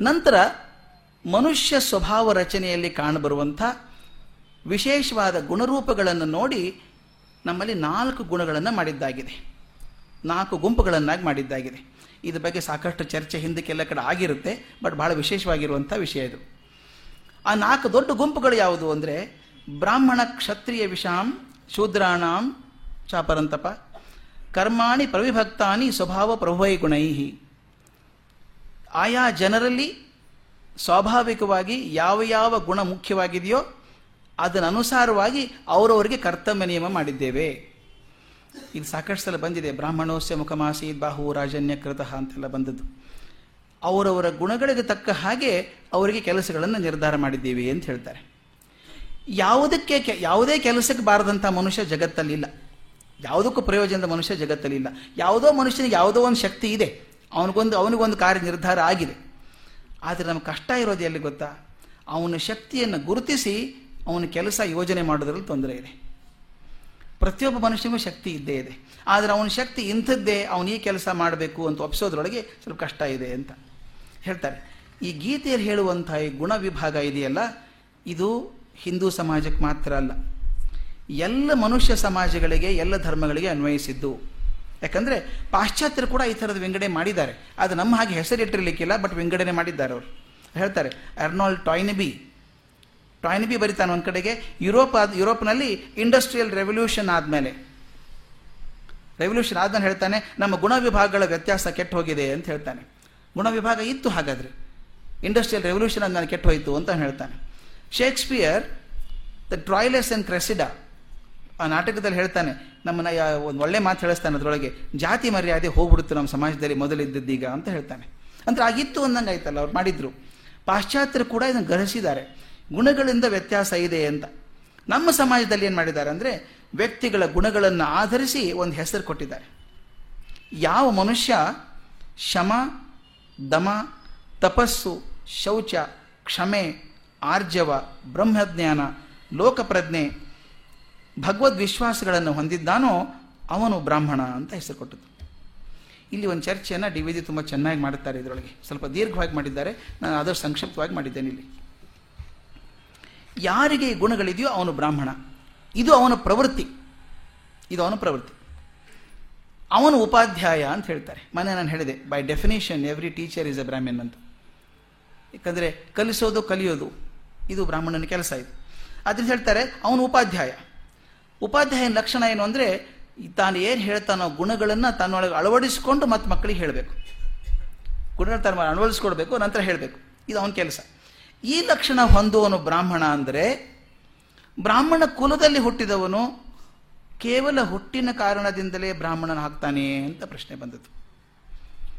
ನಂತರ ಮನುಷ್ಯ ಸ್ವಭಾವ ರಚನೆಯಲ್ಲಿ ಕಾಣಬರುವಂಥ ವಿಶೇಷವಾದ ಗುಣರೂಪಗಳನ್ನು ನೋಡಿ ನಮ್ಮಲ್ಲಿ ನಾಲ್ಕು ಗುಣಗಳನ್ನು ಮಾಡಿದ್ದಾಗಿದೆ. ನಾಲ್ಕು ಗುಂಪುಗಳನ್ನಾಗಿ ಮಾಡಿದ್ದಾಗಿದೆ. ಇದ್ರ ಬಗ್ಗೆ ಸಾಕಷ್ಟು ಚರ್ಚೆ ಹಿಂದಕ್ಕೆಲ್ಲ ಕಡೆ ಆಗಿರುತ್ತೆ, ಬಟ್ ಬಹಳ ವಿಶೇಷವಾಗಿರುವಂಥ ವಿಷಯ ಇದು. ಆ ನಾಲ್ಕು ದೊಡ್ಡ ಗುಂಪುಗಳು ಯಾವುದು ಅಂದರೆ ಬ್ರಾಹ್ಮಣ ಕ್ಷತ್ರಿಯ ವಿಷಾಂ, ಶೂದ್ರಾಣಾಂ, ಚಾಪರಂತಪ, ಕರ್ಮಾಣಿ ಪ್ರವಿಭಕ್ತಾನಿ ಸ್ವಭಾವ ಪ್ರಭುವೈ ಗುಣೈಹಿ. ಆಯಾ ಜನರಲ್ಲಿ ಸ್ವಾಭಾವಿಕವಾಗಿ ಯಾವ ಯಾವ ಗುಣ ಮುಖ್ಯವಾಗಿದೆಯೋ ಅದನ್ನನುಸಾರವಾಗಿ ಅವರವರಿಗೆ ಕರ್ತವ್ಯ ನಿಯಮ ಮಾಡಿದ್ದೇವೆ. ಇದು ಸಾಕಷ್ಟು ಸಲ ಬಂದಿದೆ. ಬ್ರಾಹ್ಮಣೋಸ್ಯ ಮುಖಮಾಸಿ ಬಾಹು ರಾಜನ್ಯ ಕೃತಃ ಅಂತೆಲ್ಲ ಬಂದದ್ದು. ಅವರವರ ಗುಣಗಳಿಗೆ ತಕ್ಕ ಹಾಗೆ ಅವರಿಗೆ ಕೆಲಸಗಳನ್ನು ನಿರ್ಧಾರ ಮಾಡಿದ್ದೀವಿ ಅಂತ ಹೇಳ್ತಾರೆ. ಯಾವುದಕ್ಕೆ ಯಾವುದೇ ಕೆಲಸಕ್ಕೆ ಬಾರದಂಥ ಮನುಷ್ಯ ಜಗತ್ತಲ್ಲಿಲ್ಲ. ಯಾವುದಕ್ಕೂ ಪ್ರಯೋಜನದ ಮನುಷ್ಯ ಜಗತ್ತಲ್ಲಿಲ್ಲ. ಯಾವುದೋ ಮನುಷ್ಯನಿಗೆ ಯಾವುದೋ ಒಂದು ಶಕ್ತಿ ಇದೆ. ಅವನಿಗೊಂದು ಅವನಿಗೊಂದು ಕಾರ್ಯ ನಿರ್ಧಾರ ಆಗಿದೆ. ಆದರೆ ನಮ್ಗೆ ಕಷ್ಟ ಇರೋದು ಎಲ್ಲಿ ಗೊತ್ತಾ? ಅವನ ಶಕ್ತಿಯನ್ನು ಗುರುತಿಸಿ ಅವನ ಕೆಲಸ ಯೋಜನೆ ಮಾಡೋದ್ರಲ್ಲಿ ತೊಂದರೆ ಇದೆ. ಪ್ರತಿಯೊಬ್ಬ ಮನುಷ್ಯನಿಗೂ ಶಕ್ತಿ ಇದ್ದೇ ಇದೆ. ಆದರೆ ಅವನ ಶಕ್ತಿ ಇಂಥದ್ದೇ, ಅವನು ಈ ಕೆಲಸ ಮಾಡಬೇಕು ಅಂತ ಒಪ್ಪಿಸೋದ್ರೊಳಗೆ ಸ್ವಲ್ಪ ಕಷ್ಟ ಇದೆ ಅಂತ ಹೇಳ್ತಾರೆ. ಈ ಗೀತೆಯಲ್ಲಿ ಹೇಳುವಂಥ ಈ ಗುಣ ವಿಭಾಗ ಇದೆಯಲ್ಲ? ಇದು ಹಿಂದೂ ಸಮಾಜಕ್ಕೆ ಮಾತ್ರ ಅಲ್ಲ. ಎಲ್ಲ ಮನುಷ್ಯ ಸಮಾಜಗಳಿಗೆ, ಎಲ್ಲ ಧರ್ಮಗಳಿಗೆ ಅನ್ವಯಿಸಿದ್ದು. ಯಾಕಂದರೆ ಪಾಶ್ಚಾತ್ಯರು ಕೂಡ ಈ ಥರದ ವಿಂಗಡಣೆ ಮಾಡಿದ್ದಾರೆ. ಅದು ನಮ್ಮ ಹಾಗೆ ಹೆಸರಿಟ್ಟಿರಲಿಕ್ಕಿಲ್ಲ ಬಟ್ ವಿಂಗಡಣೆ ಮಾಡಿದ್ದಾರೆ ಅವರು. ಹೇಳ್ತಾರೆ, ಅರ್ನಾಲ್ಡ್ ಟಾಯ್ನಬಿ ಟಾಯ್ನಬಿ ಬರಿತಾನೆ ಒಂದು ಕಡೆಗೆ, ಯುರೋಪ್ ಆದ, ಯುರೋಪ್ನಲ್ಲಿ ಇಂಡಸ್ಟ್ರಿಯಲ್ ರೆವಲ್ಯೂಷನ್ ಆದಮೇಲೆ. ರೆವಲ್ಯೂಷನ್ ಆದ್ಮೇಲೆ ಹೇಳ್ತಾನೆ, ನಮ್ಮ ಗುಣ ವಿಭಾಗಗಳ ವ್ಯತ್ಯಾಸ ಕೆಟ್ಟು ಹೋಗಿದೆ ಅಂತ ಹೇಳ್ತಾನೆ. ಗುಣ ವಿಭಾಗ ಇತ್ತು ಹಾಗಾದ್ರೆ. ಇಂಡಸ್ಟ್ರಿಯಲ್ ರೆವಲ್ಯೂಷನ್ ನಾನು ಕೆಟ್ಟು ಹೋಯಿತು ಅಂತ ಹೇಳ್ತಾನೆ. Shakespeare the Troilus and Cressida ಆ ನಾಟಕದಲ್ಲಿ ಹೇಳ್ತಾನೆ ನಮ್ಮನ್ನ ಒಂದು ಒಳ್ಳೆ ಮಾತು ಹೇಳಿಸ್ತಾನೆ ಅದರೊಳಗೆ. ಜಾತಿ ಮರ್ಯಾದೆ ಹೋಗ್ಬಿಡುತ್ತೆ ನಮ್ಮ ಸಮಾಜದಲ್ಲಿ ಮೊದಲಿದ್ದದ್ದೀಗ ಅಂತ ಹೇಳ್ತಾನೆ. ಅಂದ್ರೆ ಆಗಿತ್ತು ಅಂದಂಗೆ ಆಯ್ತಲ್ಲ, ಅವ್ರು ಮಾಡಿದ್ರು. ಪಾಶ್ಚಾತ್ಯರು ಕೂಡ ಇದನ್ನು ಗ್ರಹಿಸಿದ್ದಾರೆ. ಗುಣಗಳಿಂದ ವ್ಯತ್ಯಾಸ ಇದೆ ಅಂತ. ನಮ್ಮ ಸಮಾಜದಲ್ಲಿ ಏನು ಮಾಡಿದ್ದಾರೆ ಅಂದರೆ, ವ್ಯಕ್ತಿಗಳ ಗುಣಗಳನ್ನು ಆಧರಿಸಿ ಒಂದು ಹೆಸರು ಕೊಟ್ಟಿದ್ದಾರೆ. ಯಾವ ಮನುಷ್ಯ ಶಮ, ದಮ, ತಪಸ್ಸು, ಶೌಚ, ಕ್ಷಮೆ, ಆರ್ಜವ, ಬ್ರಹ್ಮಜ್ಞಾನ, ಲೋಕಪ್ರಜ್ಞೆ ಭಗವದ್ ವಿಶ್ವಾಸಗಳನ್ನು ಹೊಂದಿದ್ದಾನೋ ಅವನು ಬ್ರಾಹ್ಮಣ ಅಂತ ಹೆಸರು ಕೊಟ್ಟದ್ದು. ಇಲ್ಲಿ ಒಂದು ಚರ್ಚೆಯನ್ನು ಡಿ ವಿ ತುಂಬ ಚೆನ್ನಾಗಿ ಮಾಡುತ್ತಾರೆ ಇದರೊಳಗೆ. ಸ್ವಲ್ಪ ದೀರ್ಘವಾಗಿ ಮಾಡಿದ್ದಾರೆ. ನಾನು ಆದಷ್ಟು ಸಂಕ್ಷಿಪ್ತವಾಗಿ ಮಾಡಿದ್ದೇನೆ ಇಲ್ಲಿ. ಯಾರಿಗೆ ಈ ಗುಣಗಳಿದೆಯೋ ಅವನು ಬ್ರಾಹ್ಮಣ. ಇದು ಅವನ ಪ್ರವೃತ್ತಿ. ಇದು ಅವನ ಪ್ರವೃತ್ತಿ. ಅವನು ಉಪಾಧ್ಯಾಯ ಅಂತ ಹೇಳ್ತಾರೆ. ಮನೆ ನಾನು ಹೇಳಿದೆ by definition every teacher is a Brahmin ಅಂತ. ಯಾಕಂದರೆ ಕಲಿಸೋದು ಕಲಿಯೋದು, ಇದು ಬ್ರಾಹ್ಮಣನ ಕೆಲಸ ಇದು. ಅದರಿಂದ ಹೇಳ್ತಾರೆ, ಅವನು ಉಪಾಧ್ಯಾಯ. ಉಪಾಧ್ಯಾಯನ ಲಕ್ಷಣ ಏನು ಅಂದರೆ ತಾನು ಏನು ಹೇಳ್ತಾನೋ ಗುಣಗಳನ್ನು ತನ್ನೊಳಗೆ ಅಳವಡಿಸಿಕೊಂಡು ಮತ್ತು ಮಕ್ಕಳಿಗೆ ಹೇಳಬೇಕು. ಗುಣಗಳು ತನ್ನ ಅಳವಡಿಸ್ಕೊಡ್ಬೇಕು, ನಂತರ ಹೇಳಬೇಕು. ಇದು ಅವನ ಕೆಲಸ. ಈ ಲಕ್ಷಣ ಹೊಂದುವನು ಬ್ರಾಹ್ಮಣ ಅಂದರೆ, ಬ್ರಾಹ್ಮಣ ಕುಲದಲ್ಲಿ ಹುಟ್ಟಿದವನು ಕೇವಲ ಹುಟ್ಟಿನ ಕಾರಣದಿಂದಲೇ ಬ್ರಾಹ್ಮಣನ ಹಾಕ್ತಾನೆ ಅಂತ ಪ್ರಶ್ನೆ ಬಂದದ್ದು.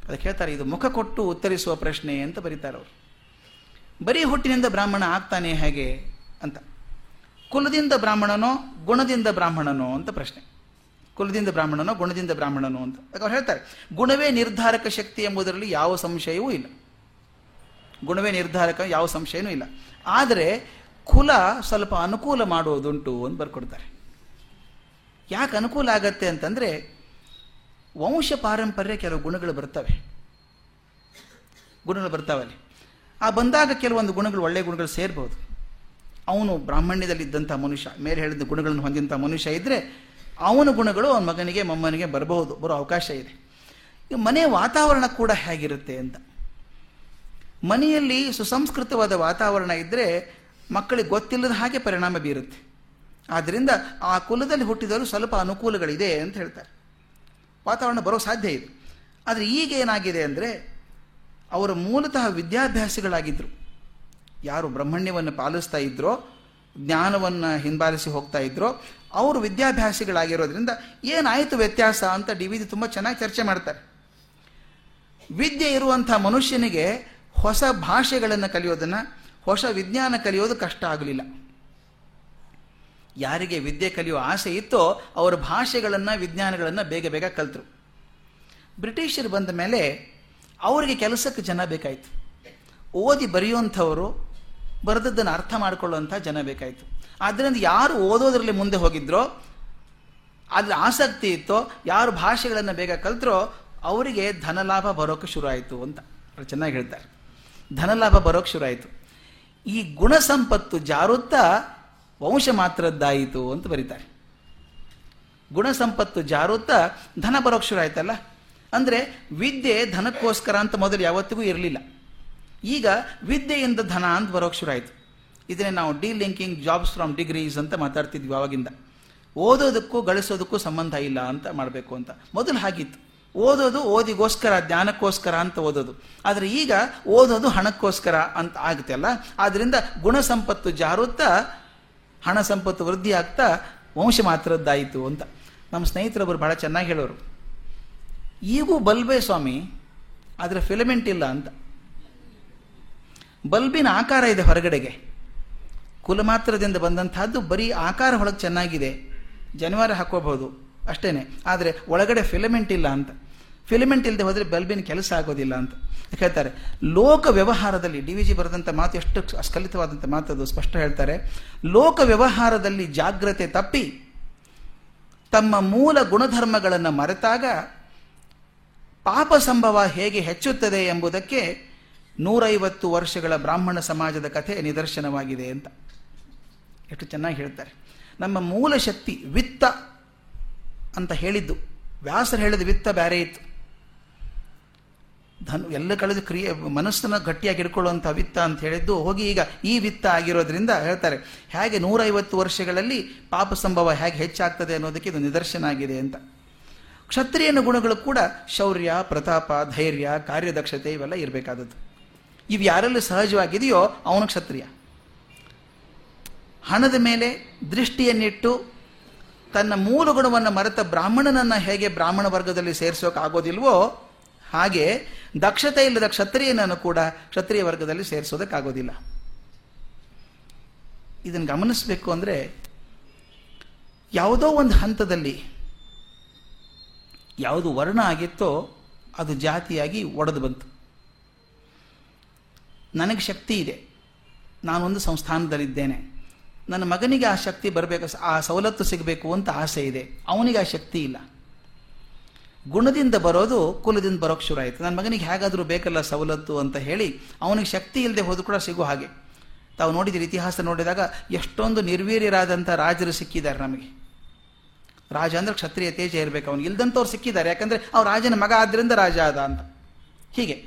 ಅದಕ್ಕೆ ಹೇಳ್ತಾರೆ, ಇದು ಮುಖ ಕೊಟ್ಟು ಉತ್ತರಿಸುವ ಪ್ರಶ್ನೆ ಅಂತ ಬರೀತಾರೆ ಅವರು. ಬರೀ ಹುಟ್ಟಿನಿಂದ ಬ್ರಾಹ್ಮಣ ಆಗ್ತಾನೆ ಹೇಗೆ ಅಂತ. ಕುಲದಿಂದ ಬ್ರಾಹ್ಮಣನೋ, ಗುಣದಿಂದ ಬ್ರಾಹ್ಮಣನೋ ಅಂತ ಪ್ರಶ್ನೆ. ಕುಲದಿಂದ ಬ್ರಾಹ್ಮಣನೋ, ಗುಣದಿಂದ ಬ್ರಾಹ್ಮಣನೋ ಅಂತ. ಅವ್ರು ಹೇಳ್ತಾರೆ, ಗುಣವೇ ನಿರ್ಧಾರಕ ಶಕ್ತಿ ಎಂಬುದರಲ್ಲಿ ಯಾವ ಸಂಶಯವೂ ಇಲ್ಲ. ಗುಣವೇ ನಿರ್ಧಾರಕ, ಯಾವ ಸಂಶಯನೂ ಇಲ್ಲ. ಆದರೆ ಕುಲ ಸ್ವಲ್ಪ ಅನುಕೂಲ ಮಾಡುವುದುಂಟು ಅಂತ ಬರ್ಕೊಡ್ತಾರೆ. ಯಾಕೆ ಅನುಕೂಲ ಆಗತ್ತೆ ಅಂತಂದರೆ, ವಂಶ ಪಾರಂಪರ್ಯ ಕೆಲವು ಗುಣಗಳು ಬರ್ತವೆ. ಗುಣಗಳು ಬರ್ತಾವಲ್ಲಿ. ಆ ಬಂದಾಗ ಕೆಲವೊಂದು ಗುಣಗಳು ಒಳ್ಳೆಯ ಗುಣಗಳು ಸೇರ್ಬೋದು. ಅವನು ಬ್ರಾಹ್ಮಣ್ಯದಲ್ಲಿದ್ದಂಥ ಮನುಷ್ಯ, ಮೇಲೆ ಹೇಳಿದ ಗುಣಗಳನ್ನು ಹೊಂದಿದಂಥ ಮನುಷ್ಯ ಇದ್ದರೆ ಅವನ ಗುಣಗಳು ಅವನ ಮಗನಿಗೆ, ಮೊಮ್ಮನಿಗೆ ಬರಬಹುದು, ಬರೋ ಅವಕಾಶ ಇದೆ. ಈಗ ಮನೆಯ ವಾತಾವರಣ ಕೂಡ ಹೇಗಿರುತ್ತೆ ಅಂತ. ಮನೆಯಲ್ಲಿ ಸುಸಂಸ್ಕೃತವಾದ ವಾತಾವರಣ ಇದ್ದರೆ ಮಕ್ಕಳಿಗೆ ಗೊತ್ತಿಲ್ಲದ ಹಾಗೆ ಪರಿಣಾಮ ಬೀರುತ್ತೆ. ಆದ್ದರಿಂದ ಆ ಕುಲದಲ್ಲಿ ಹುಟ್ಟಿದವರು ಸ್ವಲ್ಪ ಅನುಕೂಲಗಳಿದೆ ಅಂತ ಹೇಳ್ತಾರೆ. ವಾತಾವರಣ ಬರೋ ಸಾಧ್ಯ ಇದೆ. ಆದರೆ ಈಗ ಏನಾಗಿದೆ ಅಂದರೆ, ಅವರು ಮೂಲತಃ ವಿದ್ಯಾಭ್ಯಾಸಿಗಳಾಗಿದ್ದರು ಯಾರು ಬ್ರಹ್ಮಣ್ಯವನ್ನು ಪಾಲಿಸ್ತಾ ಇದ್ರೋ, ಜ್ಞಾನವನ್ನು ಹಿಂಬಾಲಿಸಿ ಹೋಗ್ತಾ ಇದ್ರೋ, ಅವರು ವಿದ್ಯಾಭ್ಯಾಸಿಗಳಾಗಿರೋದ್ರಿಂದ ಏನಾಯಿತು ವ್ಯತ್ಯಾಸ ಅಂತ ಡಿ ವಿ ತುಂಬ ಚೆನ್ನಾಗಿ ಚರ್ಚೆ ಮಾಡ್ತಾರೆ. ವಿದ್ಯೆ ಇರುವಂಥ ಮನುಷ್ಯನಿಗೆ ಹೊಸ ಭಾಷೆಗಳನ್ನು ಕಲಿಯೋದನ್ನು, ಹೊಸ ವಿಜ್ಞಾನ ಕಲಿಯೋದು ಕಷ್ಟ ಆಗಲಿಲ್ಲ. ಯಾರಿಗೆ ವಿದ್ಯೆ ಕಲಿಯೋ ಆಸೆ ಇತ್ತೋ ಅವರ ಭಾಷೆಗಳನ್ನು, ವಿಜ್ಞಾನಗಳನ್ನು ಬೇಗ ಬೇಗ ಕಲಿತರು. ಬ್ರಿಟಿಷರು ಬಂದ ಮೇಲೆ ಅವರಿಗೆ ಕೆಲಸಕ್ಕೆ ಜನ ಬೇಕಾಯಿತು. ಓದಿ ಬರೆಯುವಂಥವರು ಬರೆದದ್ದನ್ನು ಅರ್ಥ ಮಾಡಿಕೊಳ್ಳುವಂಥ ಜನ ಬೇಕಾಯಿತು. ಆದ್ದರಿಂದ ಯಾರು ಓದೋದ್ರಲ್ಲಿ ಮುಂದೆ ಹೋಗಿದ್ರೋ ಅದ್ರ ಆಸಕ್ತಿ ಇತ್ತೋ, ಯಾರು ಭಾಷೆಗಳನ್ನು ಬೇಗ ಕಲ್ತರೋ, ಅವರಿಗೆ ಧನಲಾಭ ಬರೋಕ್ಕೆ ಶುರು ಆಯಿತು ಅಂತ ಚೆನ್ನಾಗಿ ಹೇಳ್ತಾರೆ. ಧನಲಾಭ ಬರೋಕ್ಕೆ ಶುರುವಾಯಿತು. ಈ ಗುಣ ಸಂಪತ್ತು ಜಾರುತ್ತಾ ವಂಶ ಮಾತ್ರದ್ದಾಯಿತು ಅಂತ ಬರೀತಾರೆ. ಗುಣ ಸಂಪತ್ತು ಜಾರುತ್ತಾ ಧನ ಬರೋಕ್ಕೆ ಶುರು ಆಯ್ತಲ್ಲ ಅಂದರೆ ವಿದ್ಯೆ ಧನಕ್ಕೋಸ್ಕರ ಅಂತ ಮೊದಲು ಯಾವತ್ತಿಗೂ ಇರಲಿಲ್ಲ. ಈಗ ವಿದ್ಯೆಯಿಂದ ಧನ ಅಂತ ಬರೋಕ್ಕೆ ಶುರು ಆಯಿತು. ಇದನ್ನೇ ನಾವು delinking jobs from degrees ಅಂತ ಮಾತಾಡ್ತಿದ್ವಿ ಅವಾಗಿಂದ ಓದೋದಕ್ಕೂ ಗಳಿಸೋದಕ್ಕೂ ಸಂಬಂಧ ಇಲ್ಲ ಅಂತ ಮಾಡಬೇಕು ಅಂತ. ಮೊದಲು ಹಾಗಿತ್ತು. ಓದೋದು ಓದಿಗೋಸ್ಕರ, ಜ್ಞಾನಕ್ಕೋಸ್ಕರ ಅಂತ ಓದೋದು. ಆದರೆ ಈಗ ಓದೋದು ಹಣಕ್ಕೋಸ್ಕರ ಅಂತ ಆಗುತ್ತೆ ಅಲ್ಲ? ಆದ್ದರಿಂದ ಗುಣ ಸಂಪತ್ತು ಜಾರುತ್ತಾ, ಹಣ ಸಂಪತ್ತು ವೃದ್ಧಿ ಆಗ್ತಾ, ವಂಶ ಮಾತ್ರದ್ದಾಯಿತು ಅಂತ. ನಮ್ಮ ಸ್ನೇಹಿತರೊಬ್ಬರು ಬಹಳ ಚೆನ್ನಾಗಿ ಹೇಳೋರು. ಈಗೂ ಬಲ್ಬೆ ಸ್ವಾಮಿ, ಆದರೆ ಫಿಲಮೆಂಟ್ ಇಲ್ಲ ಅಂತ. ಬಲ್ಬಿನ ಆಕಾರ ಇದೆ ಹೊರಗಡೆಗೆ. ಕುಲಮಾತ್ರದಿಂದ ಬಂದಂತಹದ್ದು ಬರೀ ಆಕಾರ ಒಳಗೆ ಚೆನ್ನಾಗಿದೆ. ಜನವಾರ ಹಾಕೋಬಹುದು ಅಷ್ಟೇನೆ. ಆದರೆ ಒಳಗಡೆ ಫಿಲಮೆಂಟ್ ಇಲ್ಲ ಅಂತ. ಫಿಲಮೆಂಟ್ ಇಲ್ಲದೆ ಹೋದರೆ ಬಲ್ಬಿನ ಕೆಲಸ ಆಗೋದಿಲ್ಲ ಅಂತ. ಹೇಳ್ತಾರೆ? ಲೋಕ ವ್ಯವಹಾರದಲ್ಲಿ, ಡಿ ವಿ ಜಿ ಬರೆದಂಥ ಮಾತು ಎಷ್ಟು ಸ್ಖಲಿತವಾದಂಥ ಮಾತು ಅದು ಸ್ಪಷ್ಟ ಹೇಳ್ತಾರೆ. ಲೋಕ ವ್ಯವಹಾರದಲ್ಲಿ ಜಾಗ್ರತೆ ತಪ್ಪಿ, ತಮ್ಮ ಮೂಲ ಗುಣಧರ್ಮಗಳನ್ನು ಮರೆತಾಗ ಪಾಪ ಸಂಭವ ಹೇಗೆ ಹೆಚ್ಚುತ್ತದೆ ಎಂಬುದಕ್ಕೆ ನೂರೈವತ್ತು ವರ್ಷಗಳ ಬ್ರಾಹ್ಮಣ ಸಮಾಜದ ಕಥೆ ನಿದರ್ಶನವಾಗಿದೆ ಅಂತ. ಎಷ್ಟು ಚೆನ್ನಾಗಿ ಹೇಳ್ತಾರೆ. ನಮ್ಮ ಮೂಲ ಶಕ್ತಿ ವಿತ್ತ ಅಂತ ಹೇಳಿದ್ದು. ವ್ಯಾಸರು ಹೇಳಿದ ವಿತ್ತ ಬೇರೆ ಇತ್ತು. ಧನು, ಎಲ್ಲ ಕಳೆದು ಕ್ರಿಯೆ, ಮನಸ್ಸನ್ನು ಗಟ್ಟಿಯಾಗಿ ಇಟ್ಕೊಳ್ಳುವಂಥ ವಿತ್ತ ಅಂತ ಹೇಳಿದ್ದು. ಹೋಗಿ ಈಗ ಈ ವಿತ್ತ ಆಗಿರೋದ್ರಿಂದ ಹೇಳ್ತಾರೆ, ಹೇಗೆ ನೂರೈವತ್ತು ವರ್ಷಗಳಲ್ಲಿ ಪಾಪ ಸಂಭವ ಹೇಗೆ ಹೆಚ್ಚಾಗ್ತದೆ ಅನ್ನೋದಕ್ಕೆ ಇದು ನಿದರ್ಶನ ಆಗಿದೆ ಅಂತ. ಕ್ಷತ್ರಿಯನ ಗುಣಗಳು ಕೂಡ ಶೌರ್ಯ, ಪ್ರತಾಪ, ಧೈರ್ಯ, ಕಾರ್ಯದಕ್ಷತೆ ಇವೆಲ್ಲ ಇರಬೇಕಾದದ್ದು. ಇವು ಯಾರೆಲ್ಲ ಸಹಜವಾಗಿದೆಯೋ ಅವನು ಕ್ಷತ್ರಿಯ. ಹಣದ ಮೇಲೆ ದೃಷ್ಟಿಯನ್ನಿಟ್ಟು ತನ್ನ ಮೂಲ ಗುಣವನ್ನು ಮರೆತ ಬ್ರಾಹ್ಮಣನನ್ನು ಹೇಗೆ ಬ್ರಾಹ್ಮಣ ವರ್ಗದಲ್ಲಿ ಸೇರಿಸೋಕ್ಕಾಗೋದಿಲ್ವೋ ಹಾಗೆ ದಕ್ಷತೆ ಇಲ್ಲದ ಕ್ಷತ್ರಿಯನನ್ನು ಕೂಡ ಕ್ಷತ್ರಿಯ ವರ್ಗದಲ್ಲಿ ಸೇರಿಸೋದಕ್ಕಾಗೋದಿಲ್ಲ ಇದನ್ನು ಗಮನಿಸಬೇಕು ಅಂದರೆ ಯಾವುದೋ ಒಂದು ಹಂತದಲ್ಲಿ ಯಾವುದು ವರ್ಣ ಆಗಿತ್ತೋ ಅದು ಜಾತಿಯಾಗಿ ಒಡೆದು ಬಂತು. ನನಗೆ ಶಕ್ತಿ ಇದೆ. ನಾನೊಂದು ಸಂಸ್ಥಾನದಲ್ಲಿದ್ದೇನೆ. ನನ್ನ ಮಗನಿಗೆ ಆ ಶಕ್ತಿ ಬರಬೇಕು, ಆ ಸವಲತ್ತು ಸಿಗಬೇಕು ಅಂತ ಆಸೆ ಇದೆ. ಅವನಿಗೆ ಆ ಶಕ್ತಿ ಇಲ್ಲ. ಗುಣದಿಂದ ಬರೋದು, ಕುಲದಿಂದ ಬರೋಕ್ಕೆ ಶುರು ಆಯಿತು. ನನ್ನ ಮಗನಿಗೆ ಹೇಗಾದರೂ ಬೇಕಲ್ಲ ಸವಲತ್ತು ಅಂತ ಹೇಳಿ ಅವನಿಗೆ ಶಕ್ತಿ ಇಲ್ಲದೆ ಹೋದ್ರು ಕೂಡ ಸಿಗೋ ಹಾಗೆ. ತಾವು ನೋಡಿದ್ರೆ, ಇತಿಹಾಸ ನೋಡಿದಾಗ ಎಷ್ಟೊಂದು ನಿರ್ವೀರ್ಯರಾದಂಥ ರಾಜರು ಸಿಕ್ಕಿದ್ದಾರೆ ನಮಗೆ. ರಾಜ ಅಂದ್ರೆ ಕ್ಷತ್ರಿಯ ತೇಜ ಇರಬೇಕು ಅವನಿಗೆ. ಇಲ್ದಂಥವ್ರು ಸಿಕ್ಕಿದ್ದಾರೆ. ಯಾಕಂದರೆ ಅವ್ರು ರಾಜನ ಮಗ ಆದ್ದರಿಂದ ರಾಜ ಆದ ಅಂತ. ಹೀಗೆ